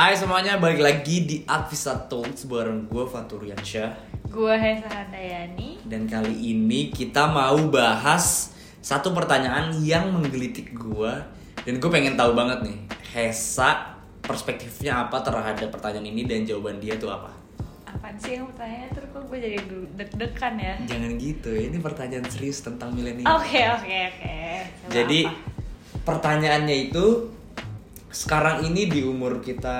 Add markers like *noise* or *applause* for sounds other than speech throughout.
Hai semuanya, balik lagi di Advisa Talks bareng gue Faturiansyah Gue Hesa Handayani. Dan kali ini kita mau bahas satu pertanyaan yang menggelitik gue Dan gue pengen tahu banget nih Hesa perspektifnya apa terhadap pertanyaan ini dan jawaban dia tuh apa Apaan sih yang pertanyaannya terus kok gue jadi deg-degan ya. Jangan gitu, ini pertanyaan serius tentang milenial. Oke oke oke. Coba Jadi apa? pertanyaannya itu sekarang ini di umur kita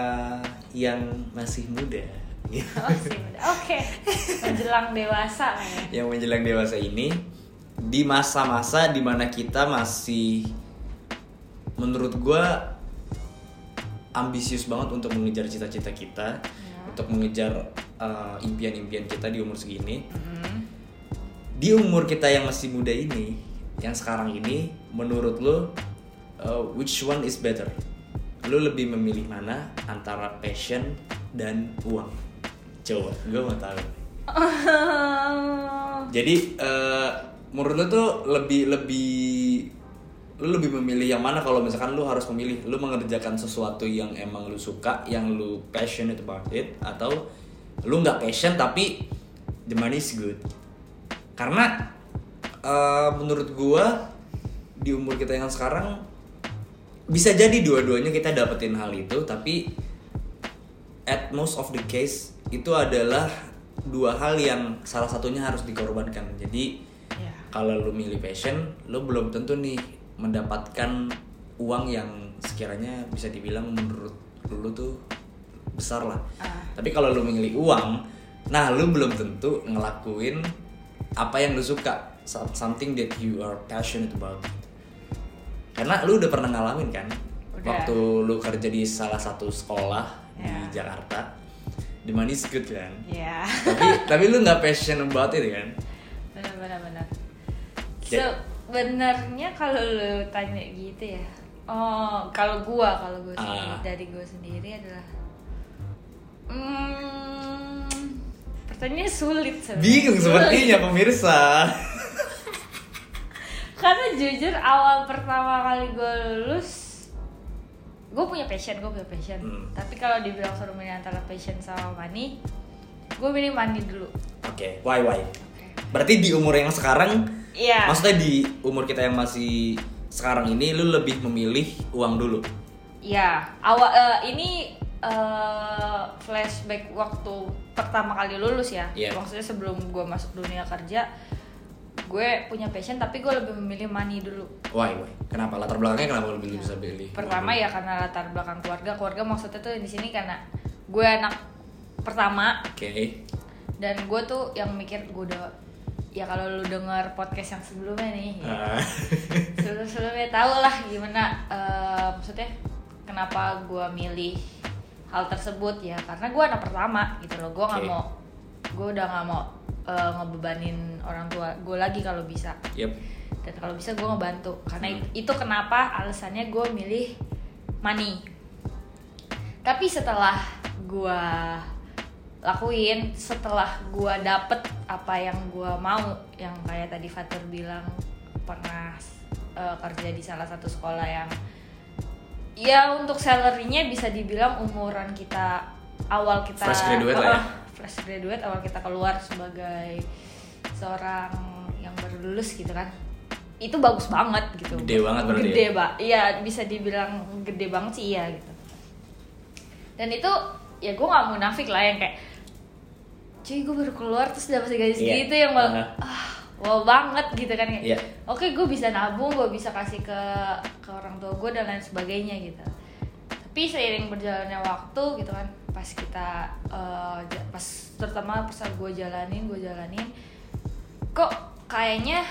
yang masih muda. Masih muda. Oke. Menjelang dewasa ya. Yang menjelang dewasa ini di masa-masa di mana kita masih menurut gue ambisius banget untuk mengejar cita-cita kita Ya. untuk mengejar uh, impian-impian kita di umur segini. Hmm. di umur kita yang masih muda ini yang sekarang ini menurut lo uh, which one is better? Lo lebih memilih mana antara passion dan uang? Coba gue mau tahu. *laughs* Jadi eh, menurut lu tuh lebih lebih lu lebih memilih yang mana kalau misalkan lu harus memilih? Lu mengerjakan sesuatu yang emang lu suka yang lu passionate about it atau lu nggak passion tapi the money is good karena eh, menurut gua di umur kita yang sekarang bisa jadi dua-duanya kita dapetin hal itu tapi at most of the case itu adalah dua hal yang salah satunya harus dikorbankan. Jadi Ya. kalau lu milih passion, lu belum tentu nih mendapatkan uang yang sekiranya bisa dibilang menurut lu tuh besar lah. Ah. Tapi kalau lu milih uang, nah lu belum tentu ngelakuin apa yang lu suka, some- something that you are passionate about. Karena lu udah pernah ngalamin kan? Udah. Waktu lu kerja di salah satu sekolah Ya. di Jakarta, the money is good kan? Ya tapi *laughs* tapi lu nggak passion about it kan? Bener bener bener Ya. Sebenarnya kalau lu tanya gitu ya Oh, kalau gua, kalau gua sendiri, Ah. dari gua sendiri adalah Hmm, pertanyaannya sulit sebenarnya. Bingung Sulit. sepertinya pemirsa. Karena jujur awal pertama kali gue lulus Gue punya passion, gue punya passion Hmm. Tapi kalau dibilang suruh milih antara passion sama money Gue milih money dulu Oke, why why? Berarti di umur yang sekarang, Iya maksudnya di umur kita yang masih sekarang ini, lu lebih memilih uang dulu. Iya, awal eh, ini eh, flashback waktu pertama kali lulus ya. Iya. Maksudnya sebelum gue masuk dunia kerja, gue punya passion tapi gue lebih memilih money dulu. Why why? Kenapa? Latar belakangnya kenapa lebih bisa pilih? Pertama ya karena latar belakang keluarga. Keluarga maksudnya tuh di sini karena gue anak pertama Oke. dan gue tuh yang mikir gue udah ya kalau lu denger podcast yang sebelumnya nih ya, Ah. sebelum sebelumnya tau lah gimana eh, maksudnya kenapa gue milih hal tersebut ya karena gue anak pertama gitu loh gue nggak Oke. mau gue udah nggak mau eh, ngebebanin orang tua gue lagi kalau bisa Yep. dan kalau bisa gue ngebantu karena Hmm. it- itu kenapa alasannya gue milih money tapi setelah gue lakuin setelah gue dapet apa yang gue mau yang kayak tadi Fatur bilang pernah eh, kerja di salah satu sekolah yang ya untuk salarynya bisa dibilang umuran kita awal kita Fresh graduate lah ya? Fresh graduate awal kita keluar sebagai seorang yang baru lulus gitu kan itu bagus banget gitu Gede banget berarti gede ya? pak iya bisa dibilang gede banget sih iya gitu dan itu ya gue nggak munafik lah yang kayak cuy gue baru keluar terus dapat gaji Iya. segitu yang bang Aha. ah wow banget gitu kan kayak Iya. oke gue bisa nabung gue bisa kasih ke ke orang tua gue dan lain sebagainya gitu tapi seiring berjalannya waktu gitu kan pas kita ja- pas terutama pas gue jalanin gue jalanin kok kayaknya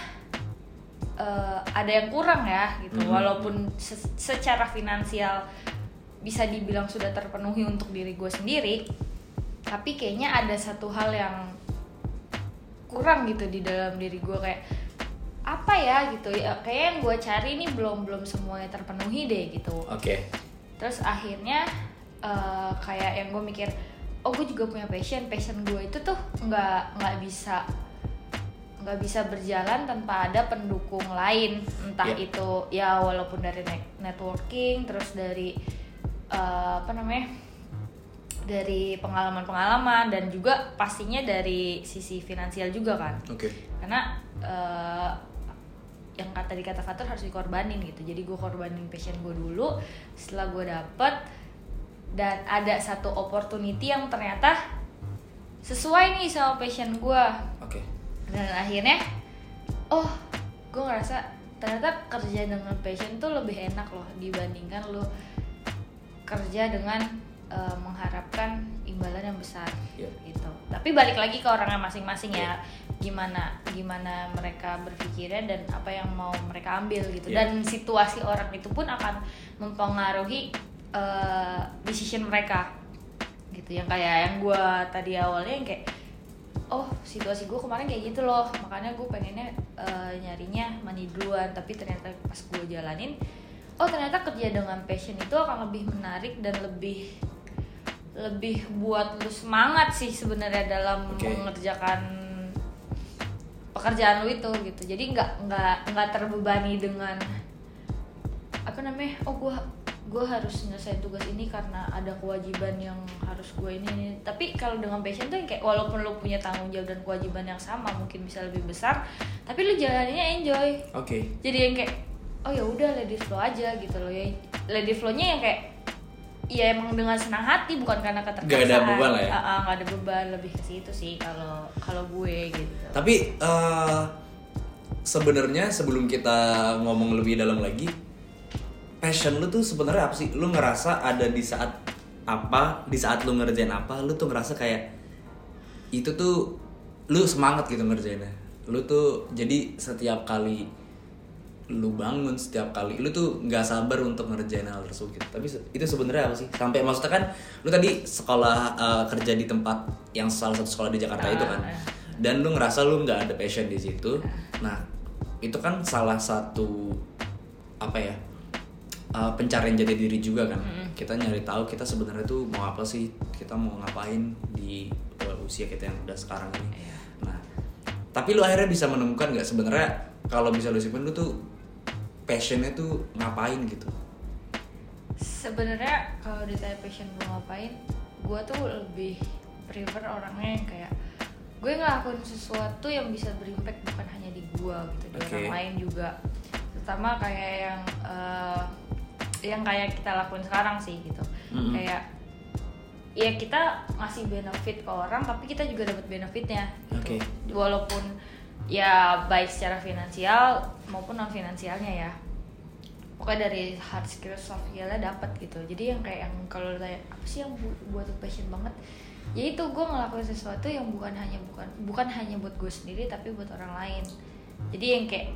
eh, ada yang kurang ya gitu Mhm. walaupun se- secara finansial bisa dibilang sudah terpenuhi untuk diri gue sendiri tapi kayaknya ada satu hal yang kurang gitu di dalam diri gue kayak apa ya? gitu. Ya kayak yang gue cari ini belum belum semuanya terpenuhi deh gitu. Oke. terus akhirnya eh, kayak yang gue mikir oh gue juga punya passion. Passion gue itu tuh nggak nggak bisa nggak bisa berjalan tanpa ada pendukung lain. Entah Yeah. itu ya walaupun dari ne- networking terus dari eh, apa namanya dari pengalaman-pengalaman dan juga pastinya dari sisi finansial juga kan Oke. karena eh, yang kata di kata Fatur harus dikorbanin gitu jadi gue korbanin passion gue dulu setelah gue dapet dan ada satu opportunity yang ternyata sesuai nih sama passion gue Oke. dan akhirnya oh gue ngerasa ternyata kerja dengan passion tuh lebih enak loh dibandingkan lo kerja dengan eh, mengharapkan imbalan yang besar Iya. gitu. Tapi balik lagi ke orangnya masing-masing ya gimana gimana mereka berpikirnya dan apa yang mau mereka ambil gitu. Iya. dan situasi orang itu pun akan mempengaruhi eh, decision mereka gitu. Yang kayak yang gue tadi awalnya yang kayak oh situasi gue kemarin kayak gitu loh makanya gue pengennya eh, nyarinya money duluan. Tapi ternyata pas gue jalanin oh ternyata kerja dengan passion itu akan lebih menarik dan lebih lebih buat lu semangat sih sebenarnya dalam Oke. mengerjakan pekerjaan lu itu gitu jadi nggak nggak nggak terbebani dengan apa namanya oh gue gue harus nyelesain tugas ini karena ada kewajiban yang harus gue ini, ini. tapi kalau dengan passion tuh yang kayak walaupun lu punya tanggung jawab dan kewajiban yang sama mungkin bisa lebih besar tapi lu jalaninnya enjoy Oke. jadi yang kayak oh ya udah it flow aja gitu loh ya it flow-nya yang kayak ya emang dengan senang hati bukan karena keterpaksaan Nggak ada beban lah ya? Ah, ah, nggak ada beban lebih ke situ sih kalau kalau gue gitu Tapi eh sebenarnya sebelum kita ngomong lebih dalam lagi, passion lu tuh sebenarnya apa sih? Lu ngerasa ada di saat apa? Di saat lu ngerjain apa? Lu tuh ngerasa kayak itu tuh lu semangat gitu ngerjainnya. Lu tuh jadi setiap kali lu bangun setiap kali lu tuh nggak sabar untuk ngerjain hal tersebut gitu. tapi itu sebenarnya apa sih? Sampai maksudnya kan lu tadi sekolah eh, kerja di tempat yang salah satu sekolah di Jakarta itu kan? Ah, ah. dan lu ngerasa lu nggak ada passion di situ. Nah itu kan salah satu apa ya uh, pencarian jati diri juga kan? Kita nyari tahu kita sebenarnya tuh mau apa sih? Kita mau ngapain di uh, usia kita yang udah sekarang ini? Iya. nah tapi lu akhirnya bisa menemukan nggak? Sebenarnya kalau bisa lu simpen lu tuh passionnya tuh ngapain gitu sebenarnya kalau ditanya passion gue ngapain gue tuh lebih prefer orangnya yang kayak gue ngelakuin sesuatu yang bisa berimpact bukan hanya di gue gitu di Oke. orang lain juga terutama kayak yang eh, yang kayak kita lakuin sekarang sih gitu Mm-mm. kayak ya kita ngasih benefit ke orang tapi kita juga dapat benefitnya Oke. gitu. walaupun ya baik secara finansial maupun non finansialnya ya. Pokoknya dari hard skill soft skillnya dapat gitu. Jadi yang kayak yang kalau tanya apa sih yang bu- buat passion banget? Ya itu gue ngelakuin sesuatu yang bukan hanya bukan bukan hanya buat gue sendiri tapi buat orang lain. Jadi yang kayak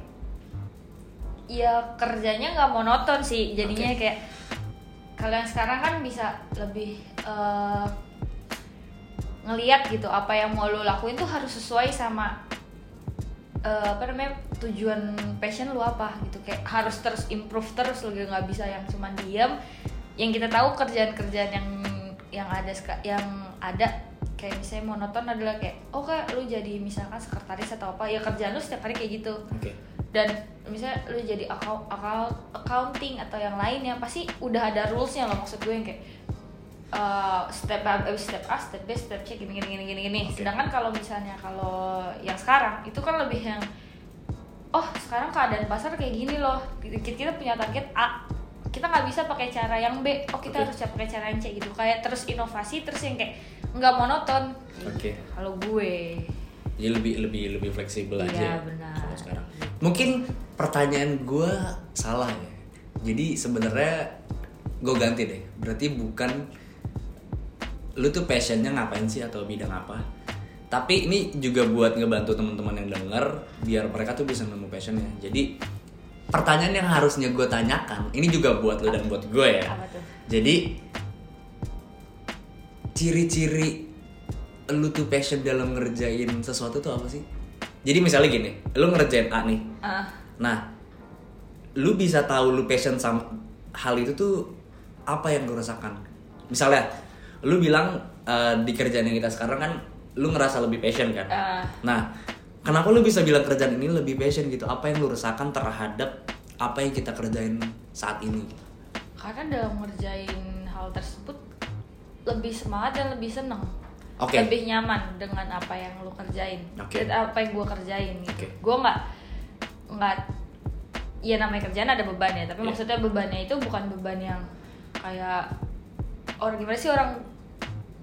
ya kerjanya nggak monoton sih. Jadinya Oke. kayak kalau yang sekarang kan bisa lebih eh, ngeliat gitu apa yang mau lo lakuin tuh harus sesuai sama eh, apa namanya tujuan passion lu apa gitu. Kayak harus terus improve terus lo nggak bisa yang cuma diam yang kita tahu kerjaan-kerjaan yang yang ada yang ada kayak misalnya monoton adalah kayak oh kayak lu jadi misalkan sekretaris atau apa ya kerjaan lu setiap hari kayak gitu. Oke. Dan misalnya lu jadi account, account accounting atau yang lainnya pasti udah ada rulesnya loh maksud gue yang kayak uh, step A, eh, step A, step B, step C gini gini gini gini gini. Oke. Sedangkan kalau misalnya kalau yang sekarang itu kan lebih yang oh sekarang keadaan pasar kayak gini loh. Kita, kita punya target A. Kita nggak bisa pakai cara yang B. Oh kita Oke. harus pakai cara yang C gitu. Kayak terus inovasi terus yang kayak nggak monoton. Oke. Kalau gue jadi lebih lebih lebih fleksibel Iya, aja benar. kalau sekarang mungkin pertanyaan gue salah ya jadi sebenarnya gue ganti deh berarti bukan lu tuh passionnya ngapain sih atau bidang apa tapi ini juga buat ngebantu teman-teman yang denger biar mereka tuh bisa nemu passionnya jadi pertanyaan yang harusnya gue tanyakan ini juga buat lu dan buat gue ya apa tuh? jadi ciri-ciri lu tuh passion dalam ngerjain sesuatu tuh apa sih? Jadi misalnya gini, lu ngerjain A nih. Ah, Nah, lu bisa tahu lu passion sama hal itu tuh apa yang lu rasakan. Misalnya, lu bilang eh, di kerjaan yang kita sekarang kan lu ngerasa lebih passion kan? ah, Nah, kenapa lu bisa bilang kerjaan ini lebih passion gitu apa yang lu rasakan terhadap apa yang kita kerjain saat ini karena dalam ngerjain hal tersebut lebih semangat dan lebih seneng Oke. lebih nyaman dengan apa yang lu kerjain Oke. dan apa yang gue kerjain gitu Oke. gue nggak nggak ya namanya kerjaan ada beban ya tapi Iya. maksudnya bebannya itu bukan beban yang kayak orang gimana sih orang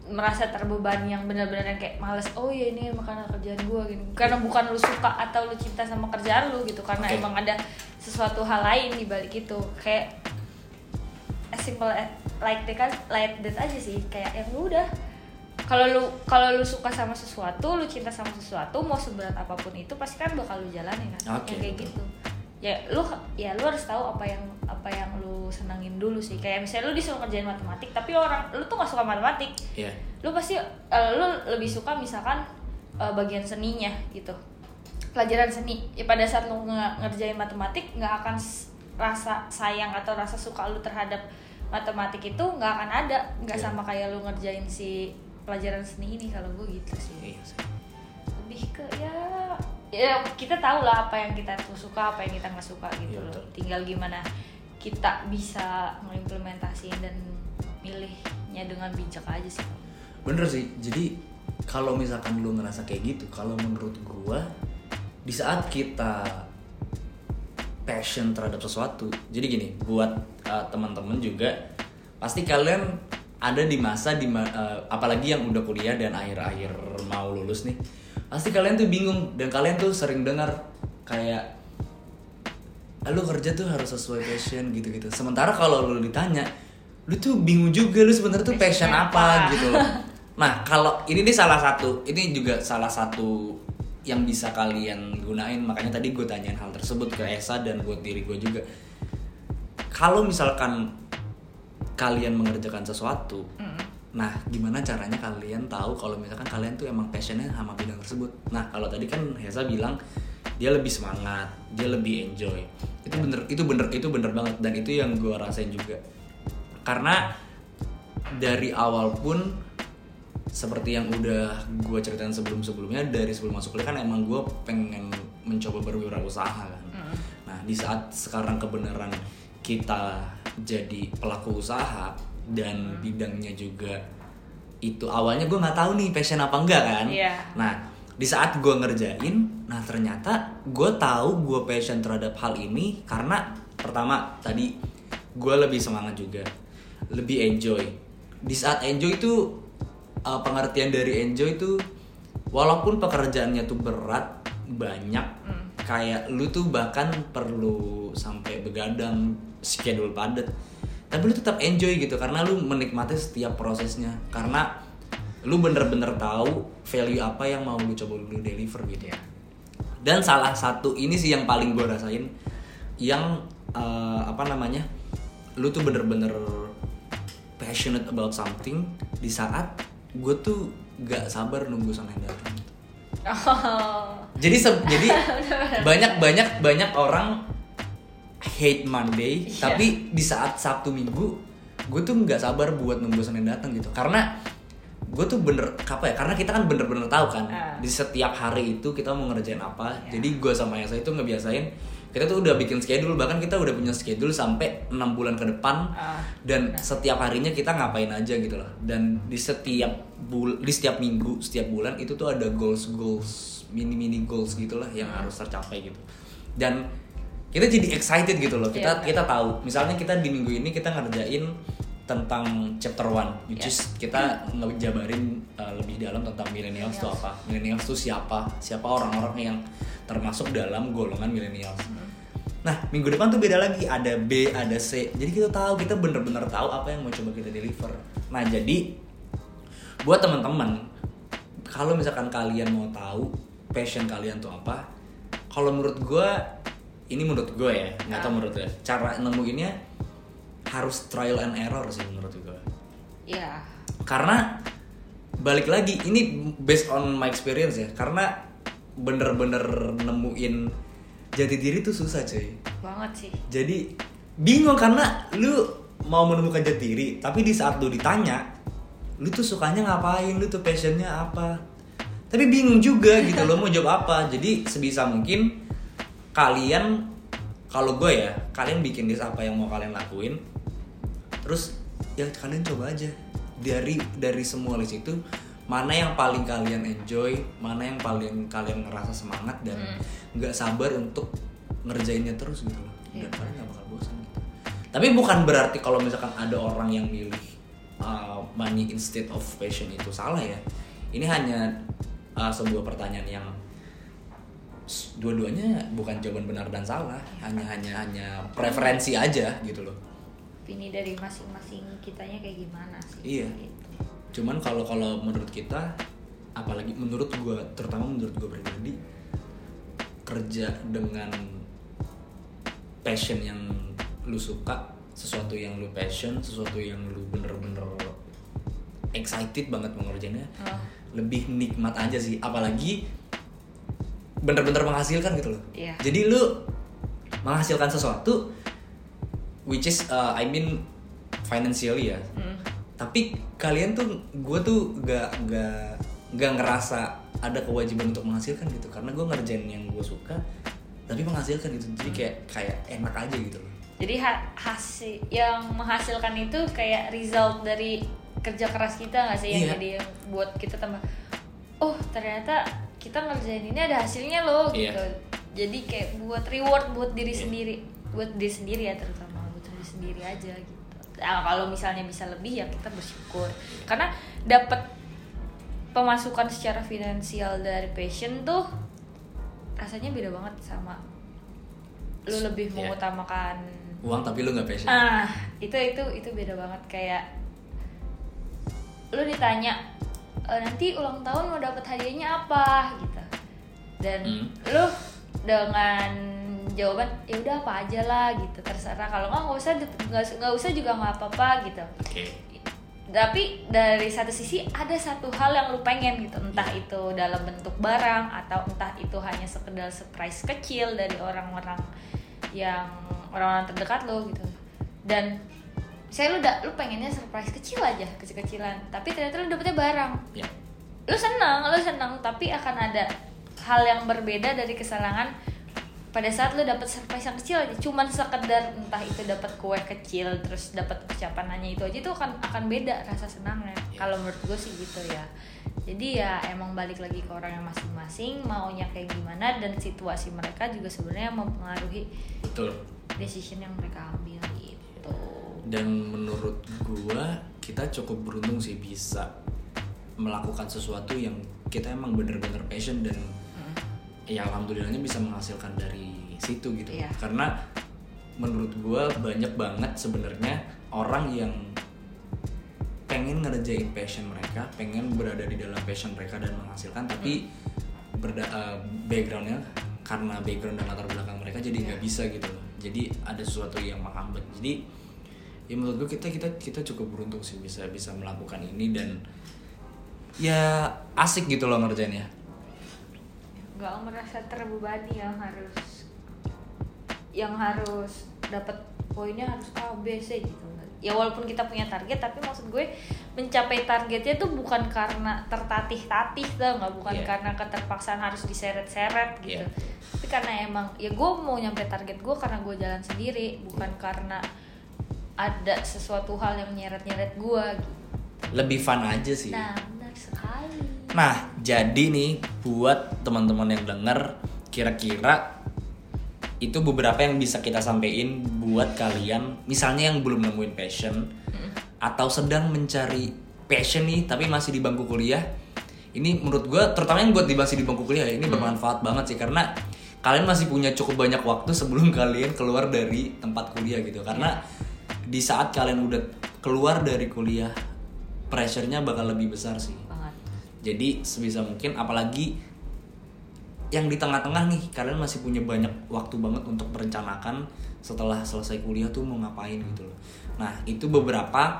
merasa terbebani yang benar-benar yang kayak males oh ya ini makanan kerjaan gue gitu. Karena bukan lu suka atau lu cinta sama kerjaan lu gitu karena Oke. emang ada sesuatu hal lain di balik itu. Kayak as simple as- like that kan like that aja sih. Kayak yang lu udah. Kalau lu kalau lu suka sama sesuatu lu cinta sama sesuatu mau seberat apa pun itu pasti kan bakal lu jalanin kan Yang kayak betul. gitu ya lu ya lu harus tahu apa yang apa yang lu senangin dulu sih kayak misalnya lu disuruh kerjain matematik tapi orang lu tuh gak suka matematik Iya. lu pasti eh, lu lebih suka misalkan eh, bagian seninya gitu pelajaran seni ya pada saat lu nge- ngerjain matematik nggak akan rasa sayang atau rasa suka lu terhadap matematik itu nggak akan ada nggak Iya. sama kayak lu ngerjain si pelajaran seni ini kalau gue gitu sih Iya sih. lebih ke ya ya kita tahu lah apa yang kita tuh suka apa yang kita nggak suka gitu Iya, loh tinggal gimana kita bisa mengimplementasiin dan milihnya dengan bijak aja sih Bener sih. Jadi kalau misalkan lu ngerasa kayak gitu, kalau menurut gua di saat kita passion terhadap sesuatu. Jadi gini, buat uh, teman-teman juga pasti kalian ada di masa di ma- uh, apalagi yang udah kuliah dan akhir-akhir mau lulus nih. Pasti kalian tuh bingung dan kalian tuh sering dengar kayak "Ah, lu kerja tuh harus sesuai passion gitu-gitu. Sementara kalau lu ditanya, lu tuh bingung juga lu sebenarnya tuh passion apa apa? gitu loh. Nah, kalau ini nih salah satu, ini juga salah satu yang bisa kalian gunain. Makanya tadi gue tanyain hal tersebut ke Esa dan buat diri gue juga. Kalau misalkan kalian mengerjakan sesuatu, nah gimana caranya kalian tahu kalau misalkan kalian tuh emang passionnya sama bidang tersebut? Nah, kalau tadi kan Hesa bilang dia lebih semangat, dia lebih enjoy. Itu bener, itu bener, itu bener banget dan itu yang gue rasain juga. Karena dari awal pun seperti yang udah gue ceritain sebelum-sebelumnya dari sebelum masuk kuliah kan emang gue pengen mencoba berwirausaha kan. Nah di saat sekarang kebenaran kita jadi pelaku usaha dan bidangnya juga itu awalnya gue nggak tahu nih passion apa enggak kan. Iya. Nah di saat gue ngerjain, nah ternyata gue tahu gue passion terhadap hal ini karena pertama tadi gue lebih semangat juga, lebih enjoy. Di saat enjoy itu uh, pengertian dari enjoy itu walaupun pekerjaannya tuh berat banyak, kayak lu tuh bahkan perlu sampai begadang schedule padat, tapi lu tetap enjoy gitu karena lu menikmati setiap prosesnya. Karena lu bener-bener tahu value apa yang mau lu coba lu deliver gitu ya. Dan salah satu ini sih yang paling gue rasain yang eh, apa namanya lu tuh bener-bener passionate about something di saat gue tuh gak sabar nunggu Senin datang. Oh. Jadi se- jadi banyak banyak banyak orang hate Monday Iya. tapi di saat Sabtu Minggu gue tuh nggak sabar buat nunggu Senin datang gitu karena gue tuh bener apa ya karena kita kan bener-bener tahu kan Ah. di setiap hari itu kita mau ngerjain apa Iya. jadi gue sama Yasa itu ngebiasain kita tuh udah bikin schedule bahkan kita udah punya schedule sampai enam bulan ke depan Ah, dan setiap harinya kita ngapain aja gitu loh dan di setiap bul di setiap minggu setiap bulan itu tuh ada goals goals mini mini goals gitulah yang harus tercapai gitu dan kita jadi excited gitu loh kita Iya. kita tahu misalnya kita di minggu ini kita ngerjain tentang chapter one which Iya. is kita ngejabarin uh, lebih dalam tentang millennials itu apa millennials itu siapa siapa orang-orang yang termasuk dalam golongan millennials Nah, minggu depan tuh beda lagi, ada B, ada C. Jadi kita tahu, kita bener-bener tahu apa yang mau coba kita deliver. Nah, jadi buat teman-teman, kalau misalkan kalian mau tahu passion kalian tuh apa, kalau menurut gue, ini menurut gue ya, nggak tahu menurut gue. Cara nemuinnya harus trial and error sih menurut gue. Iya. Karena balik lagi, ini based on my experience ya. Karena bener-bener nemuin jati diri tuh susah cuy Banget sih. jadi bingung karena lu mau menemukan jati diri tapi di saat lu ditanya lu tuh sukanya ngapain lu tuh passionnya apa tapi bingung juga gitu *laughs* lo mau jawab apa jadi sebisa mungkin kalian kalau gue ya kalian bikin list apa yang mau kalian lakuin terus ya kalian coba aja. Dari dari semua list itu mana yang paling kalian enjoy mana yang paling kalian ngerasa semangat dan nggak sabar untuk ngerjainnya terus gitu loh. Dan Iya. kalian nggak bakal bosan gitu. Tapi bukan berarti kalau misalkan ada orang yang milih uh, money instead of passion itu salah ya. Ini hanya uh, sebuah pertanyaan yang dua-duanya bukan jawaban benar dan salah hanya hanya hanya preferensi aja gitu loh Ini dari masing-masing kitanya kayak gimana sih? Iya. Gitu. cuman kalau kalau menurut kita apalagi menurut gua terutama menurut gua pribadi kerja dengan passion yang lu suka sesuatu yang lu passion sesuatu yang lu bener-bener excited banget mengerjainnya Oh. lebih nikmat aja sih apalagi bener-bener menghasilkan gitu loh Iya. jadi lu menghasilkan sesuatu which is uh, I mean financially ya Mm. tapi kalian tuh gue tuh gak gak gak ngerasa ada kewajiban untuk menghasilkan gitu karena gue ngerjain yang gue suka tapi menghasilkan gitu jadi kayak kayak enak aja gitu loh Jadi ha- hasil yang menghasilkan itu kayak result dari kerja keras kita nggak sih yang Iya. jadi yang buat kita tambah oh ternyata kita ngerjain ini ada hasilnya loh Iya. gitu. Jadi kayak buat reward buat diri Iya. sendiri, buat diri sendiri ya terutama buat diri sendiri aja gitu. Nah, kalau misalnya bisa lebih ya kita bersyukur karena dapat pemasukan secara finansial dari passion tuh rasanya beda banget sama lu lebih Iya. mengutamakan uang tapi lu nggak passion ah itu itu itu beda banget kayak lu ditanya "E, nanti ulang tahun mau dapat hadiahnya apa? Gitu. Dan Hmm. lu dengan jawaban ya udah apa aja lah gitu. Terserah. Kalau nggak nggak usah nggak usah juga nggak apa-apa gitu. Oke. Tapi dari satu sisi ada satu hal yang lu pengen gitu. Entah itu dalam bentuk barang atau entah itu hanya sekedar surprise kecil dari orang-orang yang orang-orang terdekat lo gitu. Dan saya lu udah lu pengennya surprise kecil aja kecil-kecilan tapi ternyata lu dapetnya barang. Ya. Lu senang lu senang tapi akan ada hal yang berbeda dari kesenangan pada saat lu dapet surprise yang kecil aja. Cuman sekedar entah itu dapat kue kecil terus dapat ucapan nanya itu aja itu akan akan beda rasa senangnya. Iya. kalau menurut gue sih gitu ya. Jadi ya emang balik lagi ke orang yang masing-masing maunya kayak gimana dan situasi mereka juga sebenarnya mempengaruhi betul. decision yang mereka ambil dan menurut gua kita cukup beruntung sih bisa melakukan sesuatu yang kita emang bener-bener passion dan Mm. ya alhamdulillahnya bisa menghasilkan dari situ gitu. Iya. karena menurut gua banyak banget sebenarnya orang yang pengen ngerjain passion mereka pengen berada di dalam passion mereka dan menghasilkan tapi berda eh, backgroundnya karena background dan latar belakang mereka jadi nggak bisa gitu jadi ada sesuatu yang menghambat. Jadi ya menurut gue kita kita kita cukup beruntung sih bisa bisa melakukan ini dan ya asik gitu loh ngerjainnya nggak merasa terbebani yang harus yang harus dapat poinnya harus A B C gitu ya walaupun kita punya target tapi maksud gue mencapai targetnya tuh bukan karena tertatih-tatih tuh nggak bukan Iya. karena keterpaksaan harus diseret-seret gitu Iya. tapi karena emang ya gue mau nyampe target gue karena gue jalan sendiri bukan karena ada sesuatu hal yang nyeret-nyeret gue gitu. Lebih fun aja sih. Nah benar sekali. Nah, jadi nih buat teman-teman yang denger kira-kira itu beberapa yang bisa kita sampein buat kalian misalnya yang belum nemuin passion atau sedang mencari passion nih tapi masih di bangku kuliah. Ini menurut gue terutama yang buat di masih di bangku kuliah ya, ini bermanfaat banget sih karena kalian masih punya cukup banyak waktu sebelum *laughs* kalian keluar dari tempat kuliah gitu. Karena di saat kalian udah keluar dari kuliah pressure-nya bakal lebih besar sih. banget Jadi sebisa mungkin apalagi yang di tengah-tengah nih kalian masih punya banyak waktu banget untuk merencanakan setelah selesai kuliah tuh mau ngapain gitu loh. Nah, itu beberapa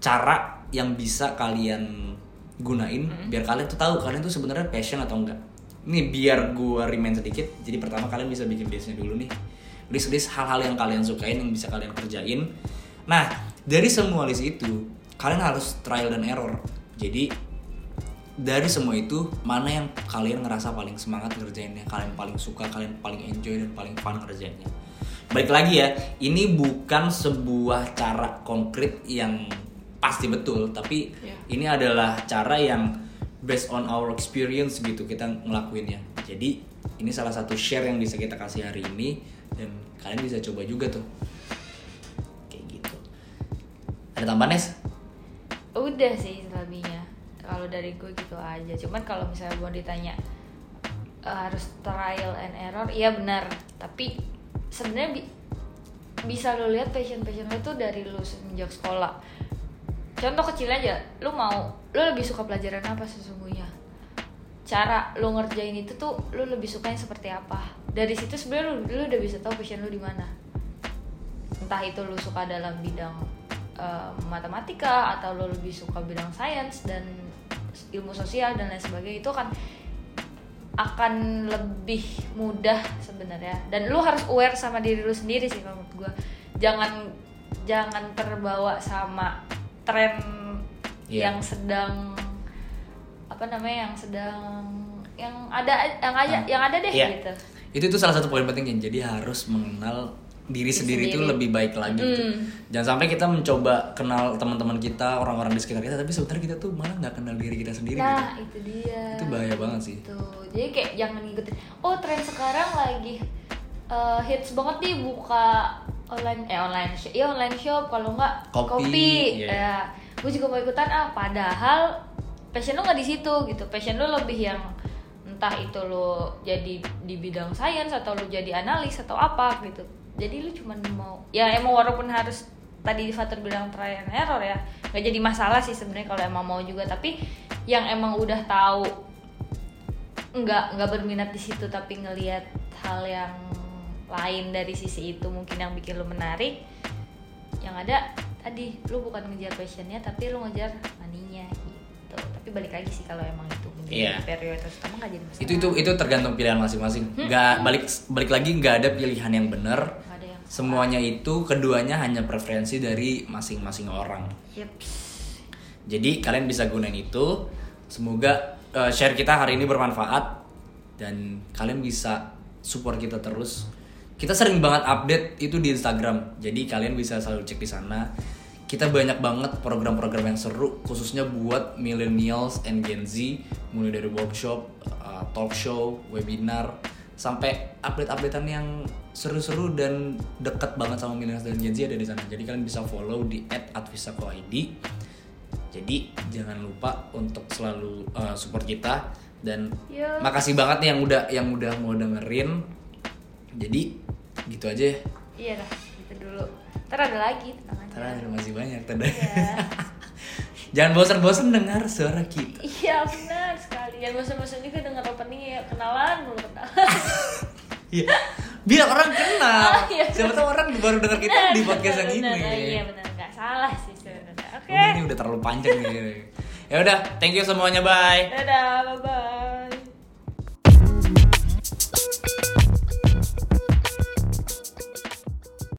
cara yang bisa kalian gunain biar kalian tuh tahu kalian tuh sebenarnya passion atau enggak. Ini biar gua remind sedikit. Jadi pertama kalian bisa bikin listnya dulu nih. List-list hal-hal yang kalian sukain yang bisa kalian kerjain. Nah, dari semua list itu kalian harus trial dan error. Jadi dari semua itu mana yang kalian ngerasa paling semangat ngerjainnya kalian paling suka kalian paling enjoy dan paling fun ngerjainnya balik lagi ya ini bukan sebuah cara konkret yang pasti betul tapi Iya. ini adalah cara yang based on our experience gitu kita ngelakuinnya jadi ini salah satu share yang bisa kita kasih hari ini dan kalian bisa coba juga tuh. Kayak gitu. Ada tambahan Nes? udah sih selebihnya. Kalau dari gue gitu aja. Cuman kalau misalnya gue ditanya eh, harus trial and error iya benar. Tapi sebenarnya bi- bisa lo lihat passion passion lo tuh dari lo semenjak sekolah. Contoh kecil aja lo mau lo lebih suka pelajaran apa sesungguhnya? Cara lo ngerjain itu tuh lo lebih sukanya seperti apa dari situ sebenarnya lo udah bisa tahu passion lo di mana. Entah itu lu suka dalam bidang eh, matematika atau lu lebih suka bidang sains dan ilmu sosial dan lain sebagainya itu akan akan lebih mudah sebenarnya. Dan lu harus aware sama diri lu sendiri sih menurut gue jangan jangan terbawa sama tren Iya. yang sedang apa namanya yang sedang yang ada yang aja Ah, yang ada deh iya. gitu itu tuh salah satu poin penting jadi harus mengenal diri sendiri itu lebih baik lagi gitu. Mm. jangan sampai kita mencoba kenal teman-teman kita orang-orang di sekitar kita tapi sebenarnya kita tuh malah nggak kenal diri kita sendiri gitu nah itu dia itu bahaya banget sih Tuh, jadi kayak jangan ngikutin. Oh tren sekarang lagi eh, hits banget nih buka online eh online shop, ya online shop kalau nggak Kopi, iya. Ya, gue juga mau ikutan ah. Padahal passion lo nggak di situ gitu. Passion lo lebih yang entah itu lo jadi di bidang sains atau lo jadi analis atau apa gitu. Jadi lu cuman mau ya emang walaupun harus tadi Fatur bilang trial and error ya nggak jadi masalah sih sebenarnya kalau emang mau juga. Tapi yang emang udah tahu nggak nggak berminat di situ tapi ngelihat hal yang lain dari sisi itu mungkin yang bikin lu menarik yang ada tadi lu bukan ngejar passionnya tapi lu ngejar maninya gitu. Tapi balik lagi sih kalau emang itu Iya. prioritas utama nggak jadi masalah itu itu itu tergantung pilihan masing-masing nggak balik balik lagi nggak ada pilihan yang benar yang semuanya itu keduanya hanya preferensi dari masing-masing orang Yeps. Jadi kalian bisa gunain itu. Semoga uh, share kita hari ini bermanfaat dan kalian bisa support kita terus. Kita sering banget update itu di Instagram. Jadi kalian bisa selalu cek di sana. Kita banyak banget program-program yang seru khususnya buat millennials and Gen Z mulai dari workshop, uh, talk show, webinar sampai update-updatean yang seru-seru dan dekat banget sama millennials dan Gen Z ada di sana. Jadi kalian bisa follow di @advisakoid. Jadi jangan lupa untuk selalu uh, support kita dan Yo. makasih banget nih yang udah yang udah mau dengerin. Jadi gitu aja ya. iya dah Ntar ada lagi tenang aja. Ntar ada masih banyak tadi. Yeah. *laughs* Jangan bosan-bosan dengar suara kita. Iya benar sekali. Jangan bosan-bosan juga dengar opening ya kenalan belum kenalan. *laughs* Iya. Biar orang kenal. Ah, *laughs* iya, Siapa tahu orang baru dengar kita di podcast yang ini. Iya benar, Gak salah sih sebenarnya. Oke. Okay. Ini udah terlalu panjang nih. ya udah, thank you semuanya, bye. Dadah, bye bye.